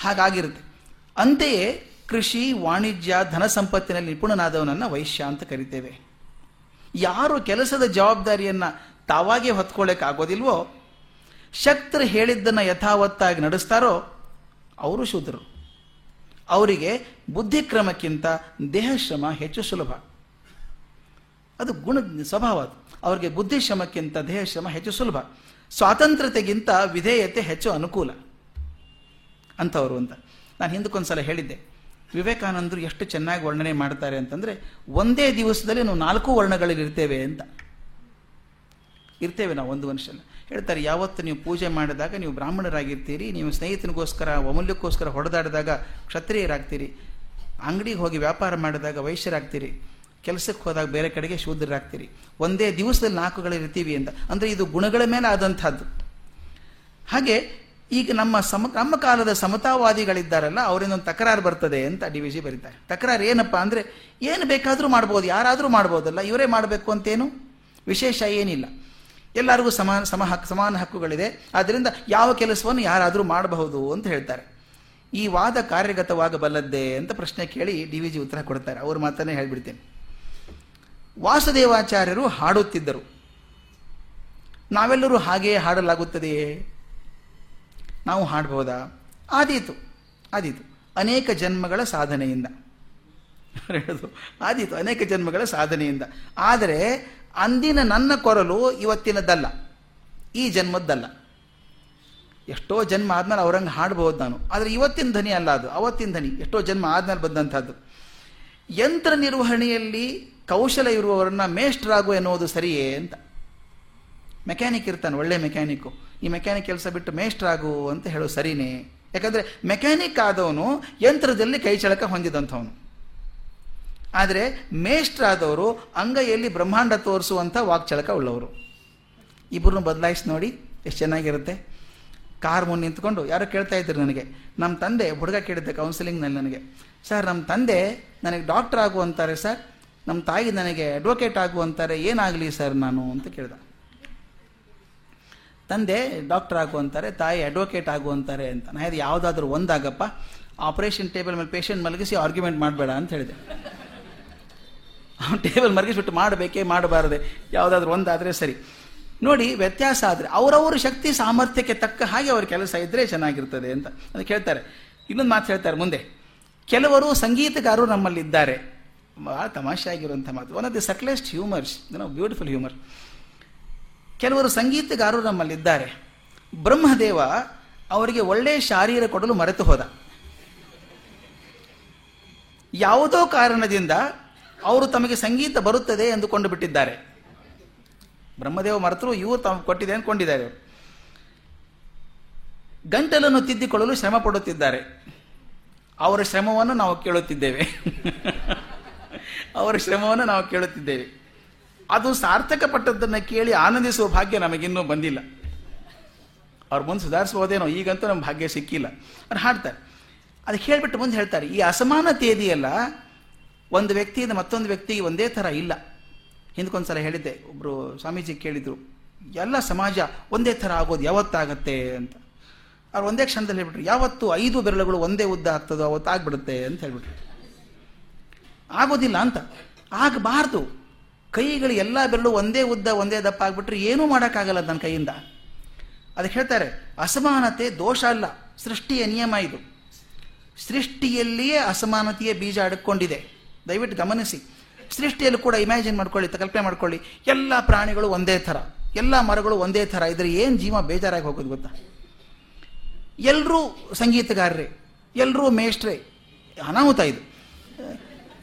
ಹಾಗಾಗಿರುತ್ತೆ. ಅಂತೆಯೇ ಕೃಷಿ, ವಾಣಿಜ್ಯ, ಧನ ಸಂಪತ್ತಿನಲ್ಲಿ ನಿಪುಣನಾದವನನ್ನು ವೈಶ್ಯ ಅಂತ ಕರಿತೇವೆ. ಯಾರು ಕೆಲಸದ ಜವಾಬ್ದಾರಿಯನ್ನು ತಾವಾಗೇ ಹೊತ್ಕೊಳ್ಳೋಕ್ಕಾಗೋದಿಲ್ವೋ ಶಕ್ತರು ಹೇಳಿದ್ದನ್ನು ಯಥಾವತ್ತಾಗಿ ನಡೆಸ್ತಾರೋ, ಅವರು ಶೂದ್ರರು. ಅವರಿಗೆ ಬುದ್ಧಿಕ್ರಮಕ್ಕಿಂತ ದೇಹಶ್ರಮ ಹೆಚ್ಚು ಸುಲಭ. ಅದು ಗುಣ, ಸ್ವಭಾವ ಅದು. ಅವರಿಗೆ ಬುದ್ಧಿಶ್ರಮಕ್ಕಿಂತ ದೇಹಶ್ರಮ ಹೆಚ್ಚು ಸುಲಭ. ಸ್ವಾತಂತ್ರ್ಯತೆಗಿಂತ ವಿಧೇಯತೆ ಹೆಚ್ಚು ಅನುಕೂಲ. ಅಂಥವರು ಅಂತ. ನಾನು ಹಿಂದಕ್ಕೊಂದ್ಸಲ ಹೇಳಿದ್ದೆ, ವಿವೇಕಾನಂದರು ಎಷ್ಟು ಚೆನ್ನಾಗಿ ವರ್ಣನೆ ಮಾಡ್ತಾರೆ ಅಂತಂದರೆ, ಒಂದೇ ದಿವಸದಲ್ಲಿ ನಾವು ನಾಲ್ಕು ವರ್ಣಗಳಲ್ಲಿ ಇರ್ತೇವೆ ಅಂತ. ಇರ್ತೇವೆ ನಾವು ಒಂದು ವರ್ಷ ಹೇಳ್ತಾರೆ, ಯಾವತ್ತು ನೀವು ಪೂಜೆ ಮಾಡಿದಾಗ ನೀವು ಬ್ರಾಹ್ಮಣರಾಗಿರ್ತೀರಿ, ನೀವು ಸ್ನೇಹಿತನಿಗೋಸ್ಕರ ಅಮೂಲ್ಯಕ್ಕೋಸ್ಕರ ಹೊಡೆದಾಡಿದಾಗ ಕ್ಷತ್ರಿಯರಾಗ್ತೀರಿ, ಅಂಗಡಿಗೆ ಹೋಗಿ ವ್ಯಾಪಾರ ಮಾಡಿದಾಗ ವೈಶ್ಯರಾಗ್ತೀರಿ, ಕೆಲಸಕ್ಕೆ ಹೋದಾಗ ಬೇರೆ ಕಡೆಗೆ ಶೂದ್ರರಾಗ್ತೀರಿ, ಒಂದೇ ದಿವಸದಲ್ಲಿ ನಾಲ್ಕುಗಳಿರ್ತೀವಿ ಅಂತ. ಅಂದರೆ ಇದು ಗುಣಗಳ ಮೇಲೆ ಆದಂಥದ್ದು. ಹಾಗೆ ಈಗ ನಮ್ಮ ಸಮ, ನಮ್ಮ ಕಾಲದ ಸಮತಾವಾದಿಗಳಿದ್ದಾರಲ್ಲ ಅವರಿಂದ ಒಂದು ತಕರಾರು ಬರ್ತದೆ ಅಂತ ಡಿ ವಿ ಜಿ ಬರೀತಾರೆ. ತಕರಾರು ಏನಪ್ಪ ಅಂದರೆ, ಏನು ಬೇಕಾದರೂ ಮಾಡ್ಬೋದು, ಯಾರಾದರೂ ಮಾಡ್ಬೋದಲ್ಲ, ಇವರೇ ಮಾಡಬೇಕು ಅಂತೇನು ವಿಶೇಷ ಏನಿಲ್ಲ. ಎಲ್ಲರಿಗೂ ಸಮಾನ ಸಮ ಹಕ್ಕು ಸಮಾನ ಹಕ್ಕುಗಳಿದೆ. ಆದ್ದರಿಂದ ಯಾವ ಕೆಲಸವನ್ನು ಯಾರಾದರೂ ಮಾಡಬಹುದು ಅಂತ ಹೇಳ್ತಾರೆ. ಈ ವಾದ ಕಾರ್ಯಗತವಾಗಬಲ್ಲದ್ದೇ ಅಂತ ಪ್ರಶ್ನೆ ಕೇಳಿ ಡಿ ವಿ ಜಿ ಉತ್ತರ ಕೊಡ್ತಾರೆ. ಅವ್ರ ಮಾತನ್ನೇ ಹೇಳಿಬಿಡ್ತೇನೆ. ವಾಸುದೇವಾಚಾರ್ಯರು ಹಾಡುತ್ತಿದ್ದರು. ನಾವೆಲ್ಲರೂ ಹಾಗೆಯೇ ಹಾಡಲಾಗುತ್ತದೆಯೇ? ನಾವು ಹಾಡ್ಬೋದಾ? ಆದೀತು ಆದೀತು. ಅನೇಕ ಜನ್ಮಗಳ ಸಾಧನೆಯಿಂದ. ಹೇಳೋದು? ಆದೀತು, ಅನೇಕ ಜನ್ಮಗಳ ಸಾಧನೆಯಿಂದ. ಆದರೆ ಅಂದಿನ ನನ್ನ ಕೊರಲು ಇವತ್ತಿನದ್ದಲ್ಲ. ಈ ಜನ್ಮದ್ದಲ್ಲ. ಎಷ್ಟೋ ಜನ್ಮ ಆದ್ಮೇಲೆ ಅವ್ರಂಗೆ ಹಾಡ್ಬೋದು ನಾನು. ಆದರೆ ಇವತ್ತಿನ ಧ್ವನಿ ಅಲ್ಲ ಅದು. ಅವತ್ತಿನ ಧ್ವನಿ. ಎಷ್ಟೋ ಜನ್ಮ ಆದಮೇಲೆ ಬಂದಂಥದ್ದು. ಯಂತ್ರ ನಿರ್ವಹಣೆಯಲ್ಲಿ ಕೌಶಲ ಇರುವವರನ್ನ ಮೇಷ್ಟ್ರಾಗು ಎನ್ನುವುದು ಸರಿಯೇ ಅಂತ. ಮೆಕ್ಯಾನಿಕ್ ಇರ್ತಾನೆ, ಒಳ್ಳೆ ಮೆಕ್ಯಾನಿಕ್ಕು ಈ ಮೆಕ್ಯಾನಿಕ್ ಕೆಲಸ ಬಿಟ್ಟು ಮೇಷ್ಟ್ರಾಗು ಅಂತ ಹೇಳೋ ಸರಿನೇ. ಯಾಕಂದರೆ ಮೆಕ್ಯಾನಿಕ್ ಆದವನು ಯಂತ್ರದಲ್ಲಿ ಕೈ ಚಳಕ ಹೊಂದಿದಂಥವನು. ಆದರೆ ಮೇಷ್ಟ್ರಾದವರು ಅಂಗೈಯಲ್ಲಿ ಬ್ರಹ್ಮಾಂಡ ತೋರಿಸುವಂಥ ವಾಕ್ಚಳಕ ಉಳ್ಳವರು. ಇಬ್ಬರನ್ನು ಬದಲಾಯಿಸಿ ನೋಡಿ ಎಷ್ಟು ಚೆನ್ನಾಗಿರುತ್ತೆ. ಕಾರ್ ಮುಂದೆ ನಿಂತ್ಕೊಂಡು, ಯಾರೋ ಕೇಳ್ತಾ ಇದ್ರು ನನಗೆ ನಮ್ಮ ತಂದೆ ಹುಡುಗ ಕೇಳಿದ್ದೆ ಕೌನ್ಸಿಲಿಂಗ್ನಲ್ಲಿ ನನಗೆ, ಸರ್ ನಮ್ಮ ತಂದೆ ನನಗೆ ಡಾಕ್ಟರ್ ಆಗು ಅಂತಾರೆ, ಸರ್. ನಮ್ಮ ತಾಯಿ ನನಗೆ ಅಡ್ವೊಕೇಟ್ ಆಗು ಅಂತಾರೆ, ಏನಾಗಲಿ ಸರ್ ನಾನು? ಅಂತ ಕೇಳ್ದ. ತಂದೆ ಡಾಕ್ಟರ್ ಆಗುವಂತಾರೆ, ತಾಯಿ ಅಡ್ವೊಕೇಟ್ ಆಗುವಂತಾರೆ ಅಂತ. ನಾ ಹೇಳಿದೆ, ಯಾವುದಾದ್ರೂ ಒಂದಾಗಪ್ಪ ಆಪರೇಷನ್ ಟೇಬಲ್ ಮೇಲೆ ಪೇಷಂಟ್ ಮಲಗಿಸಿ ಆರ್ಗ್ಯುಮೆಂಟ್ ಮಾಡಬೇಡ ಅಂತ ಹೇಳಿದೆ. ಟೇಬಲ್ ಮಲಗಿಸ್ಬಿಟ್ಟು ಮಾಡಬೇಕೇ ಮಾಡಬಾರದೆ. ಯಾವುದಾದ್ರೂ ಒಂದಾದರೆ ಸರಿ. ನೋಡಿ, ವ್ಯತ್ಯಾಸ ಆದರೆ ಅವರವರ ಶಕ್ತಿ ಸಾಮರ್ಥ್ಯಕ್ಕೆ ತಕ್ಕ ಹಾಗೆ ಅವ್ರ ಕೆಲಸ ಇದ್ದರೆ ಚೆನ್ನಾಗಿರ್ತದೆ ಅಂತ. ಅದಕ್ಕೆ ಹೇಳ್ತಾರೆ, ಇನ್ನೊಂದು ಮಾತು ಹೇಳ್ತಾರೆ ಮುಂದೆ. ಕೆಲವರು ಸಂಗೀತಗಾರರು ನಮ್ಮಲ್ಲಿದ್ದಾರೆ. ಭಾಳ ತಮಾಷೆ ಆಗಿರುವಂಥ ಮಾತು one of the subtlest humours no beautiful humour ಕೆಲವರು ಸಂಗೀತಗಾರರು ನಮ್ಮಲ್ಲಿದ್ದಾರೆ. ಬ್ರಹ್ಮದೇವ ಅವರಿಗೆ ಒಳ್ಳೆಯ ಶಾರೀರ ಕೊಡಲು ಮರೆತು ಹೋದ. ಯಾವುದೋ ಕಾರಣದಿಂದ ಅವರು ತಮಗೆ ಸಂಗೀತ ಬರುತ್ತದೆ ಎಂದುಕೊಂಡು ಬಿಟ್ಟಿದ್ದಾರೆ. ಬ್ರಹ್ಮದೇವ ಮರೆತರು ಇವರು ತಾವು ಕೊಟ್ಟಿದೆ ಅಂದ್ಕೊಂಡಿದ್ದಾರೆ ಗಂಟಲನ್ನು ತಿದ್ದಿಕೊಳ್ಳಲು ಶ್ರಮ ಪಡುತ್ತಿದ್ದಾರೆ. ಅವರ ಶ್ರಮವನ್ನು ನಾವು ಕೇಳುತ್ತಿದ್ದೇವೆ. ಅವರ ಶ್ರಮವನ್ನು ನಾವು ಕೇಳುತ್ತಿದ್ದೇವೆ. ಅದು ಸಾರ್ಥಕ ಪಟ್ಟದ್ದನ್ನು ಕೇಳಿ ಆನಂದಿಸುವ ಭಾಗ್ಯ ನಮಗಿನ್ನೂ ಬಂದಿಲ್ಲ. ಅವ್ರ ಮುಂದೆ ಸುಧಾರಿಸಬಹುದೇನೋ ಈಗಂತೂ ನಮ್ಮ ಭಾಗ್ಯ ಸಿಕ್ಕಿಲ್ಲ. ಅವ್ರು ಹಾಡ್ತಾರೆ. ಅದು ಹೇಳಿಬಿಟ್ಟು ಮುಂದೆ ಹೇಳ್ತಾರೆ, ಈ ಅಸಮಾನತೆ ಇದೆಯಲ್ಲ ಒಂದು ವ್ಯಕ್ತಿಯಿಂದ ಮತ್ತೊಂದು ವ್ಯಕ್ತಿಗೆ ಒಂದೇ ಥರ ಇಲ್ಲ. ಹಿಂದಕ್ಕೊಂದ್ಸಲ ಹೇಳಿದ್ದೆ ಒಬ್ಬರು ಸ್ವಾಮೀಜಿ ಕೇಳಿದರು, ಎಲ್ಲ ಸಮಾಜ ಒಂದೇ ಥರ ಆಗೋದು ಯಾವತ್ತಾಗತ್ತೆ ಅಂತ. ಅವ್ರು ಒಂದೇ ಕ್ಷಣದಲ್ಲಿ ಹೇಳ್ಬಿಟ್ರು, ಯಾವತ್ತು ಐದು ಬೆರಳುಗಳು ಒಂದೇ ಉದ್ದ ಆಗ್ತದೋ ಅವತ್ತು ಆಗ್ಬಿಡುತ್ತೆ ಅಂತ ಹೇಳ್ಬಿಟ್ರು. ಆಗೋದಿಲ್ಲ ಅಂತ. ಆಗಬಾರ್ದು. ಕೈಗಳು ಎಲ್ಲ ಬೆರಳು ಒಂದೇ ಉದ್ದ, ಒಂದೇ ದಪ್ಪ ಆಗ್ಬಿಟ್ರೆ ಏನೂ ಮಾಡೋಕ್ಕಾಗಲ್ಲ ನನ್ನ ಕೈಯಿಂದ. ಅದಕ್ಕೆ ಹೇಳ್ತಾರೆ, ಅಸಮಾನತೆ ದೋಷ ಅಲ್ಲ, ಸೃಷ್ಟಿಯ ನಿಯಮ ಇದು. ಸೃಷ್ಟಿಯಲ್ಲಿಯೇ ಅಸಮಾನತೆಯ ಬೀಜ ಅಡಕೊಂಡಿದೆ. ದಯವಿಟ್ಟು ಗಮನಿಸಿ. ಸೃಷ್ಟಿಯಲ್ಲಿ ಕೂಡ ಇಮ್ಯಾಜಿನ್ ಮಾಡ್ಕೊಳ್ಳಿ ಕಲ್ಪನೆ ಮಾಡ್ಕೊಳ್ಳಿ. ಎಲ್ಲ ಪ್ರಾಣಿಗಳು ಒಂದೇ ಥರ, ಎಲ್ಲ ಮರಗಳು ಒಂದೇ ಥರ, ಇದ್ರೆ ಏನು ಜೀವ ಬೇಜಾರಾಗಿ ಹೋಗೋದು ಗೊತ್ತಾ? ಎಲ್ಲರೂ ಸಂಗೀತಗಾರರೇ ಎಲ್ಲರೂ ಮೇಷ್ಟ್ರೆ, ಅನಾಹುತ ಇದು.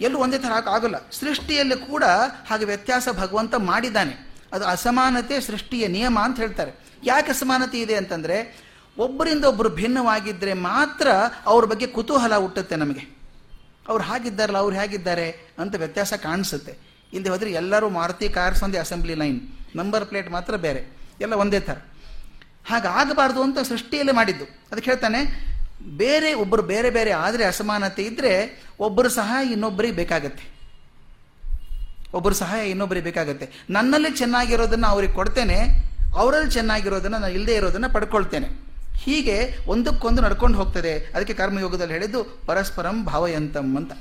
ಎಲ್ಲರೂ ಒಂದೇ ಥರ ಆಗಲ್ಲ. ಸೃಷ್ಟಿಯಲ್ಲಿ ಕೂಡ ಹಾಗೆ ವ್ಯತ್ಯಾಸ ಭಗವಂತ ಮಾಡಿದ್ದಾನೆ. ಅದು ಅಸಮಾನತೆ ಸೃಷ್ಟಿಯ ನಿಯಮ ಅಂತ ಹೇಳ್ತಾರೆ. ಯಾಕೆ ಅಸಮಾನತೆ ಇದೆ ಅಂತಂದರೆ, ಒಬ್ಬರಿಂದ ಒಬ್ಬರು ಭಿನ್ನವಾಗಿದ್ದರೆ ಮಾತ್ರ ಅವ್ರ ಬಗ್ಗೆ ಕುತೂಹಲ ಹುಟ್ಟುತ್ತೆ ನಮಗೆ. ಅವ್ರು ಹಾಗಿದ್ದಾರಲ್ಲ, ಅವ್ರು ಹೇಗಿದ್ದಾರೆ ಅಂತ ವ್ಯತ್ಯಾಸ ಕಾಣಿಸುತ್ತೆ. ಹಿಂದೆ ಹೋದರೆ ಎಲ್ಲರೂ ಮಾರುತಿ ಕಾರ್ಸ್ ಒಂದೇ ಅಸೆಂಬ್ಲಿ ಲೈನ್. ನಂಬರ್ ಪ್ಲೇಟ್ ಮಾತ್ರ ಬೇರೆ. ಎಲ್ಲ ಒಂದೇ ಥರ. ಹಾಗಾಗಬಾರ್ದು ಅಂತ ಸೃಷ್ಟಿಯಲ್ಲೇ ಮಾಡಿದ್ದು. ಅದಕ್ಕೆ ಹೇಳ್ತಾನೆ ಬೇರೆ ಒಬ್ಬರು ಬೇರೆ ಬೇರೆ ಆದರೆ ಅಸಮಾನತೆ ಇದ್ದರೆ ಒಬ್ಬರು ಸಹಾಯ ಇನ್ನೊಬ್ಬರಿಗೆ ಬೇಕಾಗತ್ತೆ. ಒಬ್ಬರು ಸಹಾಯ ಇನ್ನೊಬ್ಬರಿಗೆ ಬೇಕಾಗತ್ತೆ. ನನ್ನಲ್ಲಿ ಚೆನ್ನಾಗಿರೋದನ್ನು ಅವ್ರಿಗೆ ಕೊಡ್ತೇನೆ, ಅವರಲ್ಲಿ ಚೆನ್ನಾಗಿರೋದನ್ನು ನಾನು ಇಲ್ಲದೆ ಇರೋದನ್ನು ಪಡ್ಕೊಳ್ತೇನೆ. ಹೀಗೆ ಒಂದಕ್ಕೊಂದು ನಡ್ಕೊಂಡು ಹೋಗ್ತದೆ. ಅದಕ್ಕೆ ಕರ್ಮಯೋಗದಲ್ಲಿ ಹೇಳಿದ್ದು ಪರಸ್ಪರಂ ಭಾವಯಂತಂ ಅಂತ.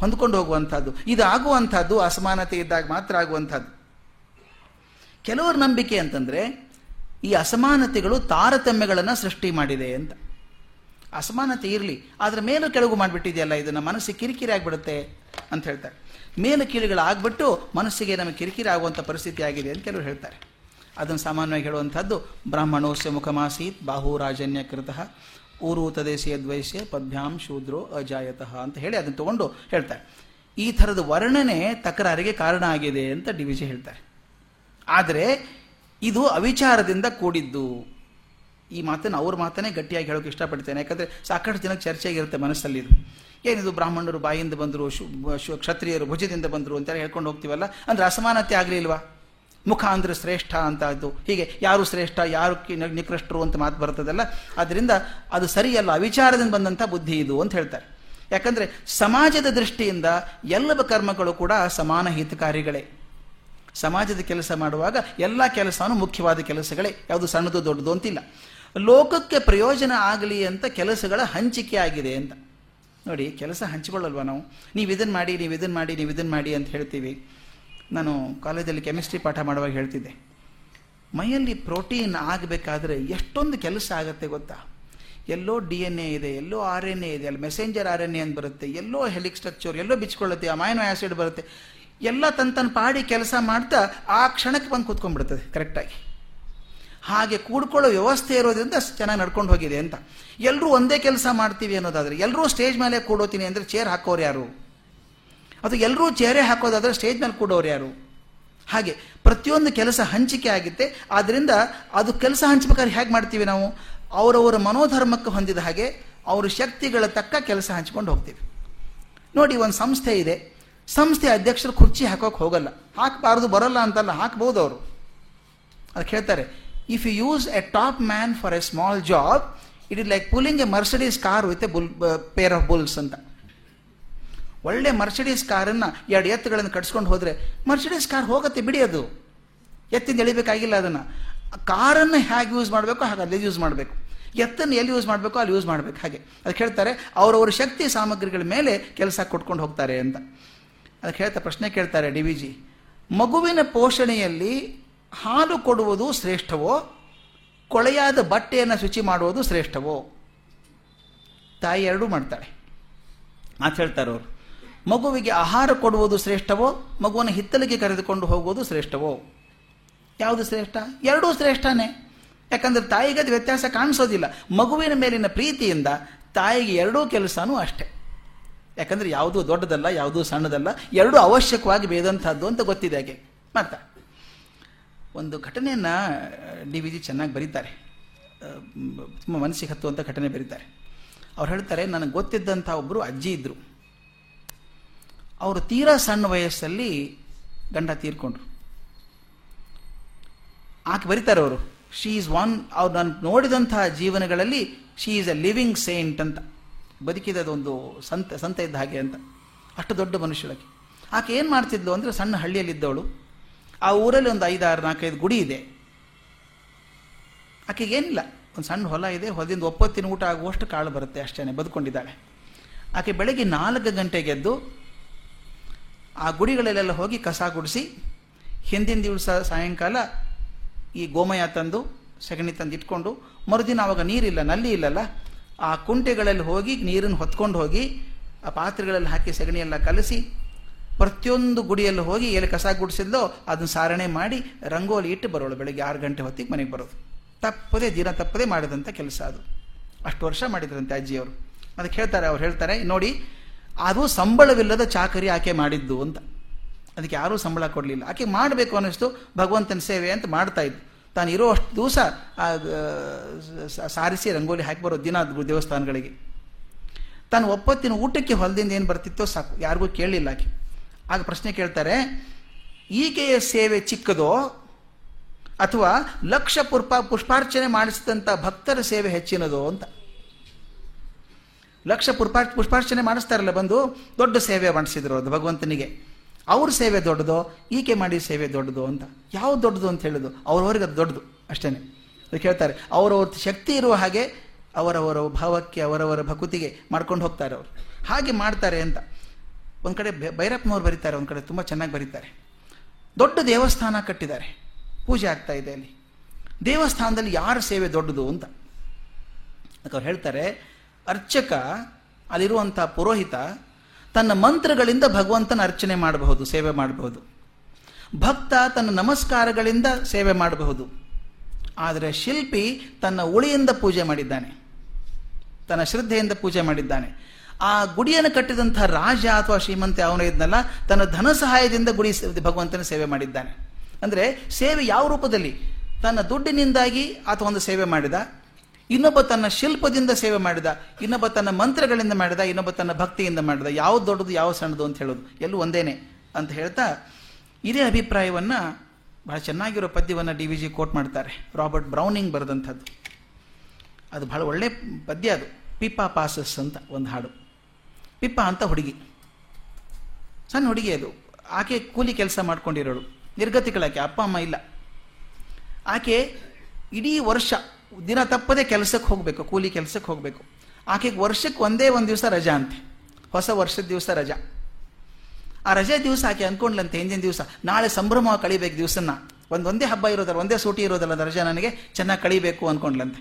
ಹೊಂದ್ಕೊಂಡು ಹೋಗುವಂಥದ್ದು. ಇದು ಆಗುವಂಥದ್ದು ಅಸಮಾನತೆ ಇದ್ದಾಗ ಮಾತ್ರ ಆಗುವಂಥದ್ದು. ಕೆಲವರ ನಂಬಿಕೆ ಅಂತಂದರೆ ಈ ಅಸಮಾನತೆಗಳು ತಾರತಮ್ಯಗಳನ್ನು ಸೃಷ್ಟಿ ಮಾಡಿದೆ ಅಂತ. ಅಸಮಾನತೆ ಇರಲಿ. ಆದರೆ ಮೇಲು ಕೆಳಗು ಮಾಡಿಬಿಟ್ಟಿದೆಯಲ್ಲ ಇದನ್ನು ಮನಸ್ಸಿಗೆ ಕಿರಿಕಿರಿ ಆಗಿಬಿಡುತ್ತೆ ಅಂತ ಹೇಳ್ತಾರೆ. ಮೇಲು ಕೀಳುಗಳಾಗ್ಬಿಟ್ಟು ಮನಸ್ಸಿಗೆ ನಮಗೆ ಕಿರಿಕಿರಿ ಆಗುವಂಥ ಪರಿಸ್ಥಿತಿ ಆಗಿದೆ ಅಂತ ಕೆಲವರು ಹೇಳ್ತಾರೆ. ಅದನ್ನು ಸಾಮಾನ್ಯವಾಗಿ ಹೇಳುವಂಥದ್ದು, ಬ್ರಾಹ್ಮಣೋಸ್ಯ ಮುಖಮಾಸೀತ್ ಬಾಹುರಾಜನ್ಯ ಕೃತಃ ಊರೂತದೇಶೀಯ ದ್ವೈಸ್ಯ ಪದ್ಭ್ಯಾಂ ಶೂದ್ರೋ ಅಜಾಯತಃ ಅಂತ ಹೇಳಿ ಅದನ್ನು ತಗೊಂಡು ಹೇಳ್ತಾರೆ. ಈ ಥರದ ವರ್ಣನೆ ತಕರಾರಿಗೆ ಕಾರಣ ಆಗಿದೆ ಅಂತ ಡಿ ವಿಜಿ ಹೇಳ್ತಾರೆ. ಆದರೆ ಇದು ಅವಿಚಾರದಿಂದ ಕೂಡಿದ್ದು. ಈ ಮಾತನ್ನು ಅವ್ರ ಮಾತನ್ನೇ ಗಟ್ಟಿಯಾಗಿ ಹೇಳೋಕೆ ಇಷ್ಟಪಡ್ತೇನೆ. ಯಾಕಂದರೆ ಸಾಕಷ್ಟು ಜನಕ್ಕೆ ಚರ್ಚೆಗಿರುತ್ತೆ ಮನಸ್ಸಲ್ಲಿ ಇದು. ಏನಿದು ಬ್ರಾಹ್ಮಣರು ಬಾಯಿಂದ ಬಂದರು, ಶು ಕ್ಷತ್ರಿಯರು ಭುಜದಿಂದ ಬಂದರು ಅಂತೆಲ್ಲ ಹೇಳ್ಕೊಂಡು ಹೋಗ್ತೀವಲ್ಲ? ಅಂದರೆ ಅಸಮಾನತೆ ಆಗಲಿಲ್ವಾ? ಮುಖ ಅಂದರೆ ಶ್ರೇಷ್ಠ ಅಂತ ಅದು. ಹೀಗೆ ಯಾರು ಶ್ರೇಷ್ಠ, ಯಾರು ನಿಕೃಷ್ಟರು ಅಂತ ಮಾತು ಬರ್ತದಲ್ಲ? ಅದರಿಂದ ಅದು ಸರಿಯಲ್ಲ, ಅವಿಚಾರದಿಂದ ಬಂದಂಥ ಬುದ್ಧಿ ಇದು ಅಂತ ಹೇಳ್ತಾರೆ. ಯಾಕಂದರೆ ಸಮಾಜದ ದೃಷ್ಟಿಯಿಂದ ಎಲ್ಲ ಕರ್ಮಗಳು ಕೂಡ ಸಮಾನ ಹಿತಕಾರಿಗಳೇ. ಸಮಾಜದ ಕೆಲಸ ಮಾಡುವಾಗ ಎಲ್ಲ ಕೆಲಸವೂ ಮುಖ್ಯವಾದ ಕೆಲಸಗಳೇ. ಯಾವುದು ಸಣ್ಣದು ದೊಡ್ಡದು ಅಂತಿಲ್ಲ. ಲೋಕಕ್ಕೆ ಪ್ರಯೋಜನ ಆಗಲಿ ಅಂತ ಕೆಲಸಗಳ ಹಂಚಿಕೆ ಆಗಿದೆ ಅಂತ. ನೋಡಿ, ಕೆಲಸ ಹಂಚಿಕೊಳ್ಳಲ್ವ ನಾವು? ನೀವು ಇದನ್ನು ಮಾಡಿ, ನೀವು ಇದನ್ನು ಮಾಡಿ, ನೀವು ಇದನ್ನು ಮಾಡಿ ಅಂತ ಹೇಳ್ತೀವಿ. ನಾನು ಕಾಲೇಜಲ್ಲಿ ಕೆಮಿಸ್ಟ್ರಿ ಪಾಠ ಮಾಡುವಾಗ ಹೇಳ್ತಿದ್ದೆ. ಮೈಯಲ್ಲಿ ಪ್ರೋಟೀನ್ ಆಗಬೇಕಾದ್ರೆ ಎಷ್ಟೊಂದು ಕೆಲಸ ಆಗುತ್ತೆ ಗೊತ್ತಾ? ಎಲ್ಲೋ ಡಿ ಎನ್ ಎ ಇದೆ, ಎಲ್ಲೋ ಆರ್ ಎನ್ ಎ ಇದೆ, ಅಲ್ಲಿ ಮೆಸೆಂಜರ್ ಆರ್ ಎನ್ ಎ ಅಂತ ಬರುತ್ತೆ, ಎಲ್ಲೋ ಹೆಲಿಕ್ ಸ್ಟ್ರಕ್ಚರ್, ಎಲ್ಲೋ ಬಿಚ್ಕೊಳ್ಳುತ್ತೆ, ಅಮೈನೋ ಆ್ಯಸಿಡ್ ಬರುತ್ತೆ. ಎಲ್ಲ ತನ್ನ ಪಾಡಿ ಕೆಲಸ ಮಾಡ್ತಾ ಆ ಕ್ಷಣಕ್ಕೆ ಬಂದು ಕೂತ್ಕೊಂಡ್ಬಿಡ್ತದೆ ಕರೆಕ್ಟಾಗಿ ಹಾಗೆ ಕೂಡ್ಕೊಳ್ಳೋ ವ್ಯವಸ್ಥೆ ಇರೋದ್ರಿಂದ ಚೆನ್ನಾಗಿ ನಡ್ಕೊಂಡು ಹೋಗಿದೆ ಅಂತ. ಎಲ್ಲರೂ ಒಂದೇ ಕೆಲಸ ಮಾಡ್ತೀವಿ ಅನ್ನೋದಾದರೆ ಎಲ್ಲರೂ ಸ್ಟೇಜ್ ಮೇಲೆ ಕೂಡೋತೀನಿ ಅಂದರೆ ಚೇರ್ ಹಾಕೋರು ಯಾರು? ಅದು ಎಲ್ಲರೂ ಚೇರೇ ಹಾಕೋದಾದ್ರೆ ಸ್ಟೇಜ್ ಮೇಲೆ ಕೂಡೋರು ಯಾರು? ಹಾಗೆ ಪ್ರತಿಯೊಂದು ಕೆಲಸ ಹಂಚಿಕೆ ಆಗುತ್ತೆ. ಆದ್ದರಿಂದ ಅದು ಕೆಲಸ ಹಂಚ್ಬೇಕಾದ್ರೆ ಹೇಗೆ ಮಾಡ್ತೀವಿ ನಾವು? ಅವರವರ ಮನೋಧರ್ಮಕ್ಕೆ ಹೊಂದಿದ ಹಾಗೆ ಅವರ ಶಕ್ತಿಗಳ ತಕ್ಕ ಕೆಲಸ ಹಂಚ್ಕೊಂಡು ಹೋಗ್ತೀವಿ. ನೋಡಿ, ಒಂದು ಸಂಸ್ಥೆ ಇದೆ. ಸಂಸ್ಥೆ ಅಧ್ಯಕ್ಷರು ಕುರ್ಚಿ ಹಾಕೋಕೆ ಹೋಗಲ್ಲ. ಹಾಕಬಾರ್ದು, ಬರಲ್ಲ ಅಂತಲ್ಲ, ಹಾಕ್ಬೋದು ಅವರು. ಅದಕ್ಕೆ ಹೇಳ್ತಾರೆ if you use a top man for a small job it is like pulling a Mercedes car with a bull pair of bulls ಅಂತ. ಒಳ್ಳೆ ಮರ್ಸಿಡೀಸ್ ಕಾರನ್ನು ಎರಡು ಎತ್ತುಗಳನ್ನು ಕಟ್ಸ್ಕೊಂಡು ಹೋದರೆ ಮರ್ಸಿಡೀಸ್ ಕಾರ್ ಹೋಗುತ್ತೆ, ಬಿಡಿ ಅದು. ಎತ್ತಿಂದ ಎಳಿಬೇಕಾಗಿಲ್ಲ ಅದನ್ನು. ಕಾರನ್ನು ಹೇಗೆ ಯೂಸ್ ಮಾಡಬೇಕು ಹಾಗೆ ಅಲ್ಲಿ ಯೂಸ್ ಮಾಡಬೇಕು. ಎತ್ತನ್ನು ಎಲ್ಲಿ ಯೂಸ್ ಮಾಡಬೇಕು ಅಲ್ಲಿ ಯೂಸ್ ಮಾಡಬೇಕು. ಹಾಗೆ. ಅದಕ್ಕೆ ಹೇಳ್ತಾರೆ, ಅವರವರ ಶಕ್ತಿ ಸಾಮಗ್ರಿಗಳ ಮೇಲೆ ಕೆಲಸ ಕೊಟ್ಕೊಂಡು ಹೋಗ್ತಾರೆ ಅಂತ. ಅದಕ್ಕೆ ಹೇಳ್ತಾ ಪ್ರಶ್ನೆ ಕೇಳ್ತಾರೆ ಡಿ ವಿ ಜಿ. ಮಗುವಿನ ಪೋಷಣೆಯಲ್ಲಿ ಹಾಲು ಕೊಡುವುದು ಶ್ರೇಷ್ಠವೋ, ಕೊಳೆಯಾದ ಬಟ್ಟೆಯನ್ನು ಶುಚಿ ಮಾಡುವುದು ಶ್ರೇಷ್ಠವೋ? ತಾಯಿ ಎರಡೂ ಮಾಡ್ತಾಳೆ. ಅವರು. ಮಗುವಿಗೆ ಆಹಾರ ಕೊಡುವುದು ಶ್ರೇಷ್ಠವೋ, ಮಗುವನ್ನು ಹಿತ್ತಲಿಗೆ ಕರೆದುಕೊಂಡು ಹೋಗುವುದು ಶ್ರೇಷ್ಠವೋ? ಯಾವುದು ಶ್ರೇಷ್ಠ? ಎರಡೂ ಶ್ರೇಷ್ಠನೇ. ಯಾಕಂದ್ರೆ ತಾಯಿಗೆ ಅದು ವ್ಯತ್ಯಾಸ ಕಾಣಿಸೋದಿಲ್ಲ. ಮಗುವಿನ ಮೇಲಿನ ಪ್ರೀತಿಯಿಂದ ತಾಯಿಗೆ ಎರಡೂ ಕೆಲಸನೂ ಅಷ್ಟೇ. ಯಾಕಂದ್ರೆ ಯಾವುದೂ ದೊಡ್ಡದಲ್ಲ, ಯಾವುದೂ ಸಣ್ಣದಲ್ಲ, ಎರಡೂ ಅವಶ್ಯಕವಾಗಿ ಬೇದಂಥದ್ದು ಅಂತ ಗೊತ್ತಿದೆ ಹಾಗೆ. ಮಾಡ್ತಾ. ಒಂದು ಘಟನೆಯನ್ನು ಡಿ ವಿ ಜಿ ಚೆನ್ನಾಗಿ ಬರೀತಾರೆ. ತುಂಬ ಮನಸ್ಸಿಗೆ ಹತ್ತುವಂಥ ಘಟನೆ ಬರೀತಾರೆ. ಅವ್ರು ಹೇಳ್ತಾರೆ, ನನಗೆ ಗೊತ್ತಿದ್ದಂಥ ಒಬ್ಬರು ಅಜ್ಜಿ ಇದ್ದರು ಅವರು ತೀರಾ ಸಣ್ಣ ವಯಸ್ಸಲ್ಲಿ ಗಂಡ ತೀರ್ಕೊಂಡ್ರು. ಆಕೆ ಬರೀತಾರೆ ಅವರು. ಶೀ ಈಸ್ ಒನ್ ಅವ್ರು ನಾನು ನೋಡಿದಂತಹ ಜೀವನಗಳಲ್ಲಿ she is a living saint ಅಂತ. ಬದುಕಿದದೊಂದು ಸಂತ ಸಂತ ಇದ್ದ ಹಾಗೆ ಅಂತ. ಅಷ್ಟು ದೊಡ್ಡ ಮನುಷ್ಯಳಕ್ಕೆ. ಆಕೆ ಏನು ಮಾಡ್ತಿದ್ಲು ಅಂದರೆ ಸಣ್ಣ ಹಳ್ಳಿಯಲ್ಲಿದ್ದವಳು. ಆ ಊರಲ್ಲಿ ಒಂದು ಐದಾರು, ನಾಲ್ಕೈದು ಗುಡಿ ಇದೆ. ಆಕೆಗೇನಿಲ್ಲ ಒಂದು ಸಣ್ಣ ಹೊಲ ಇದೆ. ಹೊಲದಿಂದ ಒಪ್ಪತ್ತಿನ ಊಟ ಆಗುವಷ್ಟು ಕಾಳು ಬರುತ್ತೆ ಅಷ್ಟೇ ಬದುಕೊಂಡಿದ್ದಾಳೆ. ಆಕೆ ಬೆಳಗ್ಗೆ ನಾಲ್ಕು ಗಂಟೆಗೆದ್ದು ಆ ಗುಡಿಗಳಲ್ಲೆಲ್ಲ ಹೋಗಿ ಕಸ ಗುಡಿಸಿ, ಹಿಂದಿನ ದಿವಸ ಸಾಯಂಕಾಲ ಈ ಗೋಮಯ ತಂದು ಸಗಣಿ ತಂದು ಇಟ್ಕೊಂಡು, ಮರುದಿನ ಆವಾಗ ನೀರಿಲ್ಲ, ನಲ್ಲಿ ಇಲ್ಲಲ್ಲ ಆ ಕುಂಟೆಗಳಲ್ಲಿ ಹೋಗಿ, ನೀರನ್ನು ಹೊತ್ಕೊಂಡು ಹೋಗಿ, ಆ ಪಾತ್ರೆಗಳಲ್ಲಿ ಹಾಕಿ ಸಗಣಿಯೆಲ್ಲ ಕಲಸಿ, ಪ್ರತಿಯೊಂದು ಗುಡಿಯಲ್ಲಿ ಹೋಗಿ ಎಲ್ಲಿ ಕಸ ಗುಡಿಸಿದ್ಲೋ ಅದನ್ನು ಸಾರಣೆ ಮಾಡಿ ರಂಗೋಲಿ ಇಟ್ಟು ಬರೋಳು ಬೆಳಗ್ಗೆ ಆರು ಗಂಟೆ ಹೊತ್ತಿಗೆ ಮನೆಗೆ ಬರೋದು. ತಪ್ಪದೇ, ದಿನ ತಪ್ಪದೇ ಮಾಡಿದಂಥ ಕೆಲಸ ಅದು. ಅಷ್ಟು ವರ್ಷ ಮಾಡಿದ್ರಂತೆ ಅಜ್ಜಿಯವರು. ಅದಕ್ಕೆ ಹೇಳ್ತಾರೆ, ಅವ್ರು ಹೇಳ್ತಾರೆ, ನೋಡಿ, ಅದು ಸಂಬಳವಿಲ್ಲದ ಚಾಕರಿ ಆಕೆ ಮಾಡಿದ್ದು ಅಂತ. ಅದಕ್ಕೆ ಯಾರೂ ಸಂಬಳ ಕೊಡಲಿಲ್ಲ. ಆಕೆ ಮಾಡಬೇಕು ಅನ್ನಿಸ್ತು, ಭಗವಂತನ ಸೇವೆ ಅಂತ ಮಾಡ್ತಾ ಇದ್ದು ತಾನು ಇರೋ ಅಷ್ಟು ದಿವಸ ಸಾರಿಸಿ ರಂಗೋಲಿ ಹಾಕಿ ಬರೋ ದಿನ ದೇವಸ್ಥಾನಗಳಿಗೆ. ತಾನು ಒಪ್ಪತ್ತಿನ ಊಟಕ್ಕೆ ಹೊಲದಿಂದ ಏನು ಬರ್ತಿತ್ತೋ ಸಾಕು. ಯಾರಿಗೂ ಕೇಳಲಿಲ್ಲ ಆಕೆ. ಆಗ ಪ್ರಶ್ನೆ ಕೇಳ್ತಾರೆ, ಈಕೆಯ ಸೇವೆ ಚಿಕ್ಕದೋ? ಅಥವಾ ಲಕ್ಷ ಪುರ್ಪ ಪುಷ್ಪಾರ್ಚನೆ ಮಾಡಿಸಿದಂಥ ಭಕ್ತರ ಸೇವೆ ಹೆಚ್ಚಿನದೋ ಅಂತ. ಲಕ್ಷ ಪುರ್ಪಾ ಪುಷ್ಪಾರ್ಚನೆ ಮಾಡಿಸ್ತಾರಲ್ಲ ಬಂದು, ದೊಡ್ಡ ಸೇವೆ ಮಾಡಿಸಿದ್ರು ಅದು ಭಗವಂತನಿಗೆ. ಅವ್ರ ಸೇವೆ ದೊಡ್ಡದೋ, ಈಕೆ ಮಾಡಿ ಸೇವೆ ದೊಡ್ಡದು ಅಂತ. ಯಾವ್ದು ದೊಡ್ಡದು ಅಂತ ಹೇಳೋದು? ಅವ್ರವ್ರಿಗೆ ಅದು ದೊಡ್ಡದು ಅಷ್ಟೇ ಅದಕ್ಕೆ ಹೇಳ್ತಾರೆ, ಅವರವ್ರ ಶಕ್ತಿ ಇರುವ ಹಾಗೆ ಅವರವರ ಭಾವಕ್ಕೆ, ಅವರವರ ಭಕುತಿಗೆ ಮಾಡ್ಕೊಂಡು ಹೋಗ್ತಾರೆ ಅವರು. ಹಾಗೆ ಮಾಡ್ತಾರೆ ಅಂತ. ಒಂದು ಕಡೆ ಭೈರಪ್ಪನವ್ರು ಬರೀತಾರೆ, ಒಂದು ಕಡೆ ತುಂಬ ಚೆನ್ನಾಗಿ ಬರೀತಾರೆ. ದೊಡ್ಡ ದೇವಸ್ಥಾನ ಕಟ್ಟಿದ್ದಾರೆ. ಪೂಜೆ ಆಗ್ತಾ ಇದೆ ಅಲ್ಲಿ. ದೇವಸ್ಥಾನದಲ್ಲಿ ಯಾರ ಸೇವೆ ದೊಡ್ಡದು ಅಂತ. ಅವ್ರು ಹೇಳ್ತಾರೆ, ಅರ್ಚಕ ಅಲ್ಲಿರುವಂಥ ಪುರೋಹಿತ ತನ್ನ ಮಂತ್ರಗಳಿಂದ ಭಗವಂತನ ಅರ್ಚನೆ ಮಾಡಬಹುದು, ಸೇವೆ ಮಾಡಬಹುದು. ಭಕ್ತ ತನ್ನ ನಮಸ್ಕಾರಗಳಿಂದ ಸೇವೆ ಮಾಡಬಹುದು. ಆದರೆ ಶಿಲ್ಪಿ ತನ್ನ ಉಳಿಯಿಂದ ಪೂಜೆ ಮಾಡಿದ್ದಾನೆ. ತನ್ನ ಶ್ರದ್ಧೆಯಿಂದ ಪೂಜೆ ಮಾಡಿದ್ದಾನೆ. ಆ ಗುಡಿಯನ್ನು ಕಟ್ಟಿದಂಥ ರಾಜ ಅಥವಾ ಶ್ರೀಮಂತ ಅವನೇ ಇದ್ನಲ್ಲ, ತನ್ನ ಧನ ಸಹಾಯದಿಂದ ಗುಡಿ ಭಗವಂತನ ಸೇವೆ ಮಾಡಿದ್ದಾನೆ. ಅಂದರೆ ಸೇವೆ ಯಾವ ರೂಪದಲ್ಲಿ? ತನ್ನ ದುಡ್ಡಿನಿಂದಾಗಿ ಆತ ಒಂದು ಸೇವೆ ಮಾಡಿದ? ಇನ್ನೊಬ್ಬ ತನ್ನ ಶಿಲ್ಪದಿಂದ ಸೇವೆ ಮಾಡಿದ, ಇನ್ನೊಬ್ಬ ತನ್ನ ಮಂತ್ರಗಳಿಂದ ಮಾಡಿದ, ಇನ್ನೊಬ್ಬ ತನ್ನ ಭಕ್ತಿಯಿಂದ ಮಾಡಿದ ಯಾವ ದೊಡ್ಡದು, ಯಾವ ಸಣ್ಣದು ಅಂತ ಹೇಳೋದು, ಎಲ್ಲೂ ಒಂದೇನೆ ಅಂತ ಹೇಳ್ತಾ ಇದೇ ಅಭಿಪ್ರಾಯವನ್ನು ಬಹಳ ಚೆನ್ನಾಗಿರೋ ಪದ್ಯವನ್ನು ಡಿ ವಿ ಜಿ ಕೋಟ್ ಮಾಡ್ತಾರೆ. ರಾಬರ್ಟ್ ಬ್ರೌನಿಂಗ್ ಬರೆದಂಥದ್ದು. ಅದು ಬಹಳ ಒಳ್ಳೆ ಪದ್ಯ ಅದು. ಪಿಪಾ ಪಾಸಸ್ ಅಂತ ಒಂದು ಹಾಡು. ಪಿಪ್ಪ ಅಂತ ಹುಡುಗಿ. ಸಣ್ಣ ಹುಡುಗಿ ಅದು. ಆಕೆ ಕೂಲಿ ಕೆಲಸ ಮಾಡ್ಕೊಂಡಿರೋಳು ನಿರ್ಗತಿಗಳಾಕೆ, ಅಪ್ಪ, ಅಮ್ಮ ಇಲ್ಲ. ಆಕೆ ಇಡೀ ವರ್ಷ ದಿನ ತಪ್ಪದೆ ಕೆಲಸಕ್ಕೆ ಹೋಗಬೇಕು, ಕೂಲಿ ಕೆಲಸಕ್ಕೆ ಹೋಗಬೇಕು. ಆಕೆಗೆ ವರ್ಷಕ್ಕೆ ಒಂದೇ ಒಂದು ದಿವಸ ರಜಾ ಅಂತೆ. ಹೊಸ ವರ್ಷದ ದಿವಸ ರಜಾ. ಆ ರಜೆ ದಿವಸ ಆಕೆ ಅಂದ್ಕೊಂಡ್ಲಂತೆ ಹಿಂದಿನ ದಿವಸ. ನಾಳೆ ಸಂಭ್ರಮ ಕಳಿಬೇಕು ದಿವಸನ ಒಂದೊಂದೇ ಒಂದೇ ಹಬ್ಬ ಇರೋದಲ್ಲ, ಒಂದೇ ಸೂಟಿ ಇರೋದಲ್ಲ ರಜೆ ನನಗೆ, ಚೆನ್ನಾಗಿ ಕಳಿಬೇಕು ಅಂದ್ಕೊಂಡ್ಲಂತೆ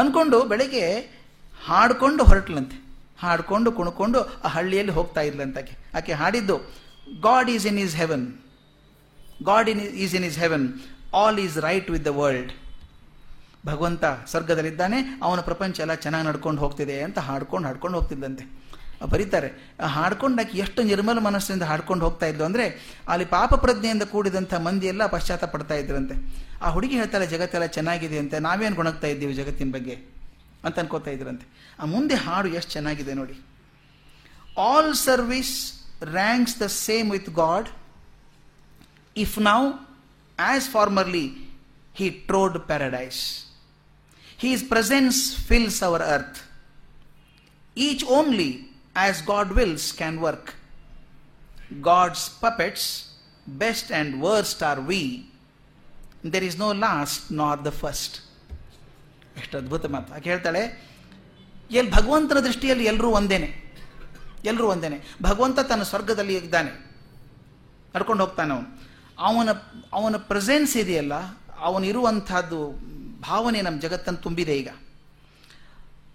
ಅಂದ್ಕೊಂಡು ಬೆಳಗ್ಗೆ ಹಾಡ್ಕೊಂಡು ಹೊರಟ್ಲಂತೆ. ಹಾಡ್ಕೊಂಡು ಕುಣ್ಕೊಂಡು ಆ ಹಳ್ಳಿಯಲ್ಲಿ ಹೋಗ್ತಾ ಇದ್ಲಂತ ಆಕೆ. ಆಕೆ ಹಾಡಿದ್ದು God is in is heaven God in is in is heaven all is right with the world ಭಗವಂತ ಸ್ವರ್ಗದಲ್ಲಿದ್ದಾನೆ, ಅವನ ಪ್ರಪಂಚ ಎಲ್ಲ ಚೆನ್ನಾಗಿ ನಡ್ಕೊಂಡು ಹೋಗ್ತಿದೆ ಅಂತ ಹಾಡ್ಕೊಂಡು ಹಾಡ್ಕೊಂಡು ಹೋಗ್ತಿದ್ದಂತೆ. ಬರೀತಾರೆ. ಹಾಡ್ಕೊಂಡಾಕಿ ಎಷ್ಟು ನಿರ್ಮಲ ಮನಸ್ಸಿನಿಂದ ಹಾಡ್ಕೊಂಡು ಹೋಗ್ತಾ ಇದ್ಲು ಅಂದರೆ, ಅಲ್ಲಿ ಪಾಪ ಪ್ರಜ್ಞೆಯಿಂದ ಕೂಡಿದಂಥ ಮಂದಿ ಎಲ್ಲ ಪಶ್ಚಾತ್ತ ಪಡ್ತಾ ಇದ್ರಂತೆ. ಆ ಹುಡುಗಿ ಹೇಳ್ತಾಳೆ ಜಗತ್ತೆಲ್ಲ ಚೆನ್ನಾಗಿದೆ ಅಂತ, ನಾವೇನು ಗುಣಗ್ತಾ ಇದ್ದೀವಿ ಜಗತ್ತಿನ ಬಗ್ಗೆ? ಅಂತ ಅನ್ಕೋತಾ ಇದ್ರಂತೆ. ಆ ಮುಂದೆ ಹಾಡು ಎಷ್ಟು ಚೆನ್ನಾಗಿದೆ ನೋಡಿ. All service ranks the same with God if ನಾವು as formerly he trod paradise. His presence fills our earth. Each only as God wills can work. God's puppets, best and worst are we. There is no last nor the first. ಎಷ್ಟು ಅದ್ಭುತ ಮಾತು ಆಕೆ ಹೇಳ್ತಾಳೆ ಎಲ್ಲಿ ಭಗವಂತನ ದೃಷ್ಟಿಯಲ್ಲಿ ಎಲ್ಲರೂ ಒಂದೇನೆ ಎಲ್ಲರೂ ಒಂದೇನೆ ಭಗವಂತ ತನ್ನ ಸ್ವರ್ಗದಲ್ಲಿ ಇದ್ದಾನೆ ನಡ್ಕೊಂಡು ಹೋಗ್ತಾನೆ ಅವನು ಅವನ ಅವನ ಪ್ರೆಸೆನ್ಸ್ ಇದೆಯಲ್ಲ ಅವನಿರುವಂತಹದ್ದು ಭಾವನೆ ನಮ್ಮ ಜಗತ್ತನ್ನು ತುಂಬಿದೆ ಈಗ.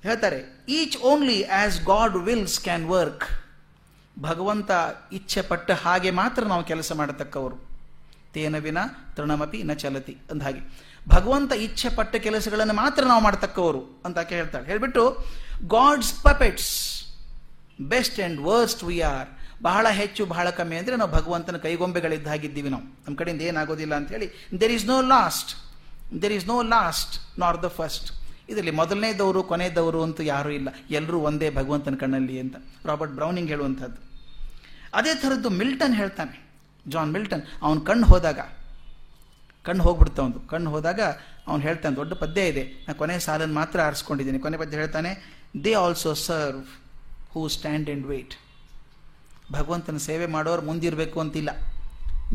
ಹೇಳ್ತಾರೆ each only as God wills can work ಭಗವಂತ ಇಚ್ಛೆ ಪಟ್ಟ ಹಾಗೆ ಮಾತ್ರ ನಾವು ಕೆಲಸ ಮಾಡತಕ್ಕವರು. ತೇನ ವಿನ ತೃಣಮಪಿ ನ ಚಲತಿ ಅಂದ ಹಾಗೆ. ಭಗವಂತ ಇಚ್ಛೆ ಪಟ್ಟ ಕೆಲಸಗಳನ್ನು ಮಾತ್ರ ನಾವು ಮಾಡತಕ್ಕವರು ಅಂತ ಹೇಳ್ತಾಳೆ. ಹೇಳ್ಬಿಟ್ಟು God's puppets best and worst we are ಬಹಳ ಹೆಚ್ಚು, ಬಹಳ ಕಮ್ಮಿ ಅಂದರೆ ನಾವು ಭಗವಂತನ ಕೈಗೊಂಬೆಗಳಿದ್ದ ಹಾಗಿದ್ದೀವಿ ನಾವು. ನಮ್ಮ ಕಡೆಯಿಂದ ಏನಾಗೋದಿಲ್ಲ ಅಂತ ಹೇಳಿ there is no last there is no last nor the first ಇದರಲ್ಲಿ ಮೊದಲನೇದವರು ಕೊನೆಯದವರು ಅಂತೂ ಯಾರೂ ಇಲ್ಲ. ಎಲ್ಲರೂ ಒಂದೇ ಭಗವಂತನ ಕಣ್ಣಲ್ಲಿ ಅಂತ. ರಾಬರ್ಟ್ ಬ್ರೌನಿಂಗ್ ಹೇಳುವಂಥದ್ದು. ಅದೇ ಥರದ್ದು ಮಿಲ್ಟನ್ ಹೇಳ್ತಾನೆ. ಜಾನ್ ಮಿಲ್ಟನ್, ಅವನು ಕಣ್ಣು ಹೋದಾಗ, ಕಣ್ಣು ಹೋಗ್ಬಿಡ್ತಾ ಒಂದು ಕಣ್ಣು ಹೋದಾಗ ಅವನು ಹೇಳ್ತಾನೆ, ದೊಡ್ಡ ಪದ್ಯ ಇದೆ. ನಾನು ಕೊನೆ ಸಾಲನ್ನು ಮಾತ್ರ ಆರಿಸ್ಕೊಂಡಿದ್ದೀನಿ. ಕೊನೆ ಪದ್ಯ ಹೇಳ್ತಾನೆ they also serve who stand and wait ಭಗವಂತನ ಸೇವೆ ಮಾಡೋರು ಮುಂದಿರಬೇಕು ಅಂತಿಲ್ಲ.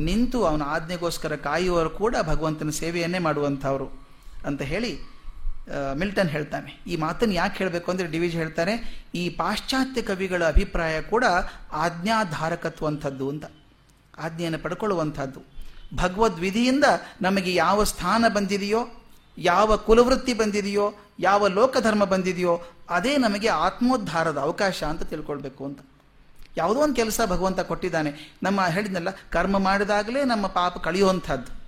ನಿಂತು ಅವನ ಆಜ್ಞೆಗೋಸ್ಕರ ಕಾಯುವವರು ಕೂಡ ಭಗವಂತನ ಸೇವೆಯನ್ನೇ ಮಾಡುವಂಥವ್ರು ಅಂತ ಹೇಳಿ ಮಿಲ್ಟನ್ ಹೇಳ್ತಾನೆ. ಈ ಮಾತನ್ನು ಯಾಕೆ ಹೇಳಬೇಕು ಅಂದರೆ ಡಿವಿಜ್ ಹೇಳ್ತಾರೆ, ಈ ಪಾಶ್ಚಾತ್ಯ ಕವಿಗಳ ಅಭಿಪ್ರಾಯ ಕೂಡ ಆಜ್ಞಾಧಾರಕತ್ವಂಥದ್ದು ಅಂತ, ಆಜ್ಞೆಯನ್ನು ಪಡ್ಕೊಳ್ಳುವಂಥದ್ದು. ಭಗವದ್ವಿಧಿಯಿಂದ ನಮಗೆ ಯಾವ ಸ್ಥಾನ ಬಂದಿದೆಯೋ, ಯಾವ ಕುಲವೃತ್ತಿ ಬಂದಿದೆಯೋ, ಯಾವ ಲೋಕಧರ್ಮ ಬಂದಿದೆಯೋ, ಅದೇ ನಮಗೆ ಆತ್ಮೋದ್ಧಾರದ ಅವಕಾಶ ಅಂತ ತಿಳ್ಕೊಳ್ಬೇಕು ಅಂತ. ಯಾವುದೋ ಒಂದು ಕೆಲಸ ಭಗವಂತ ಕೊಟ್ಟಿದ್ದಾನೆ. ನಮ್ಮ ಹೇಳಿದ್ನಲ್ಲ, ಕರ್ಮ ಮಾಡಿದಾಗಲೇ ನಮ್ಮ ಪಾಪ ಕಳೆಯುವಂಥದ್ದು.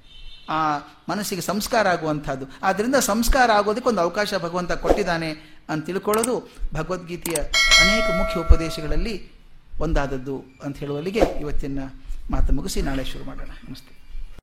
ಆ ಮನಸ್ಸಿಗೆ ಸಂಸ್ಕಾರ ಆಗುವಂಥದ್ದು. ಆದ್ದರಿಂದ ಸಂಸ್ಕಾರ ಆಗೋದಕ್ಕೆ ಒಂದು ಅವಕಾಶ ಭಗವಂತ ಕೊಟ್ಟಿದ್ದಾನೆ ಅಂತ ತಿಳ್ಕೊಳ್ಳೋದು ಭಗವದ್ಗೀತೆಯ ಅನೇಕ ಮುಖ್ಯ ಉಪದೇಶಗಳಲ್ಲಿ ಒಂದಾದದ್ದು ಅಂತ ಹೇಳುವಲ್ಲಿಗೆ ಇವತ್ತಿನ ಮಾತು ಮುಗಿಸಿ, ನಾಳೆ ಶುರು ಮಾಡೋಣ. ನಮಸ್ತೆ.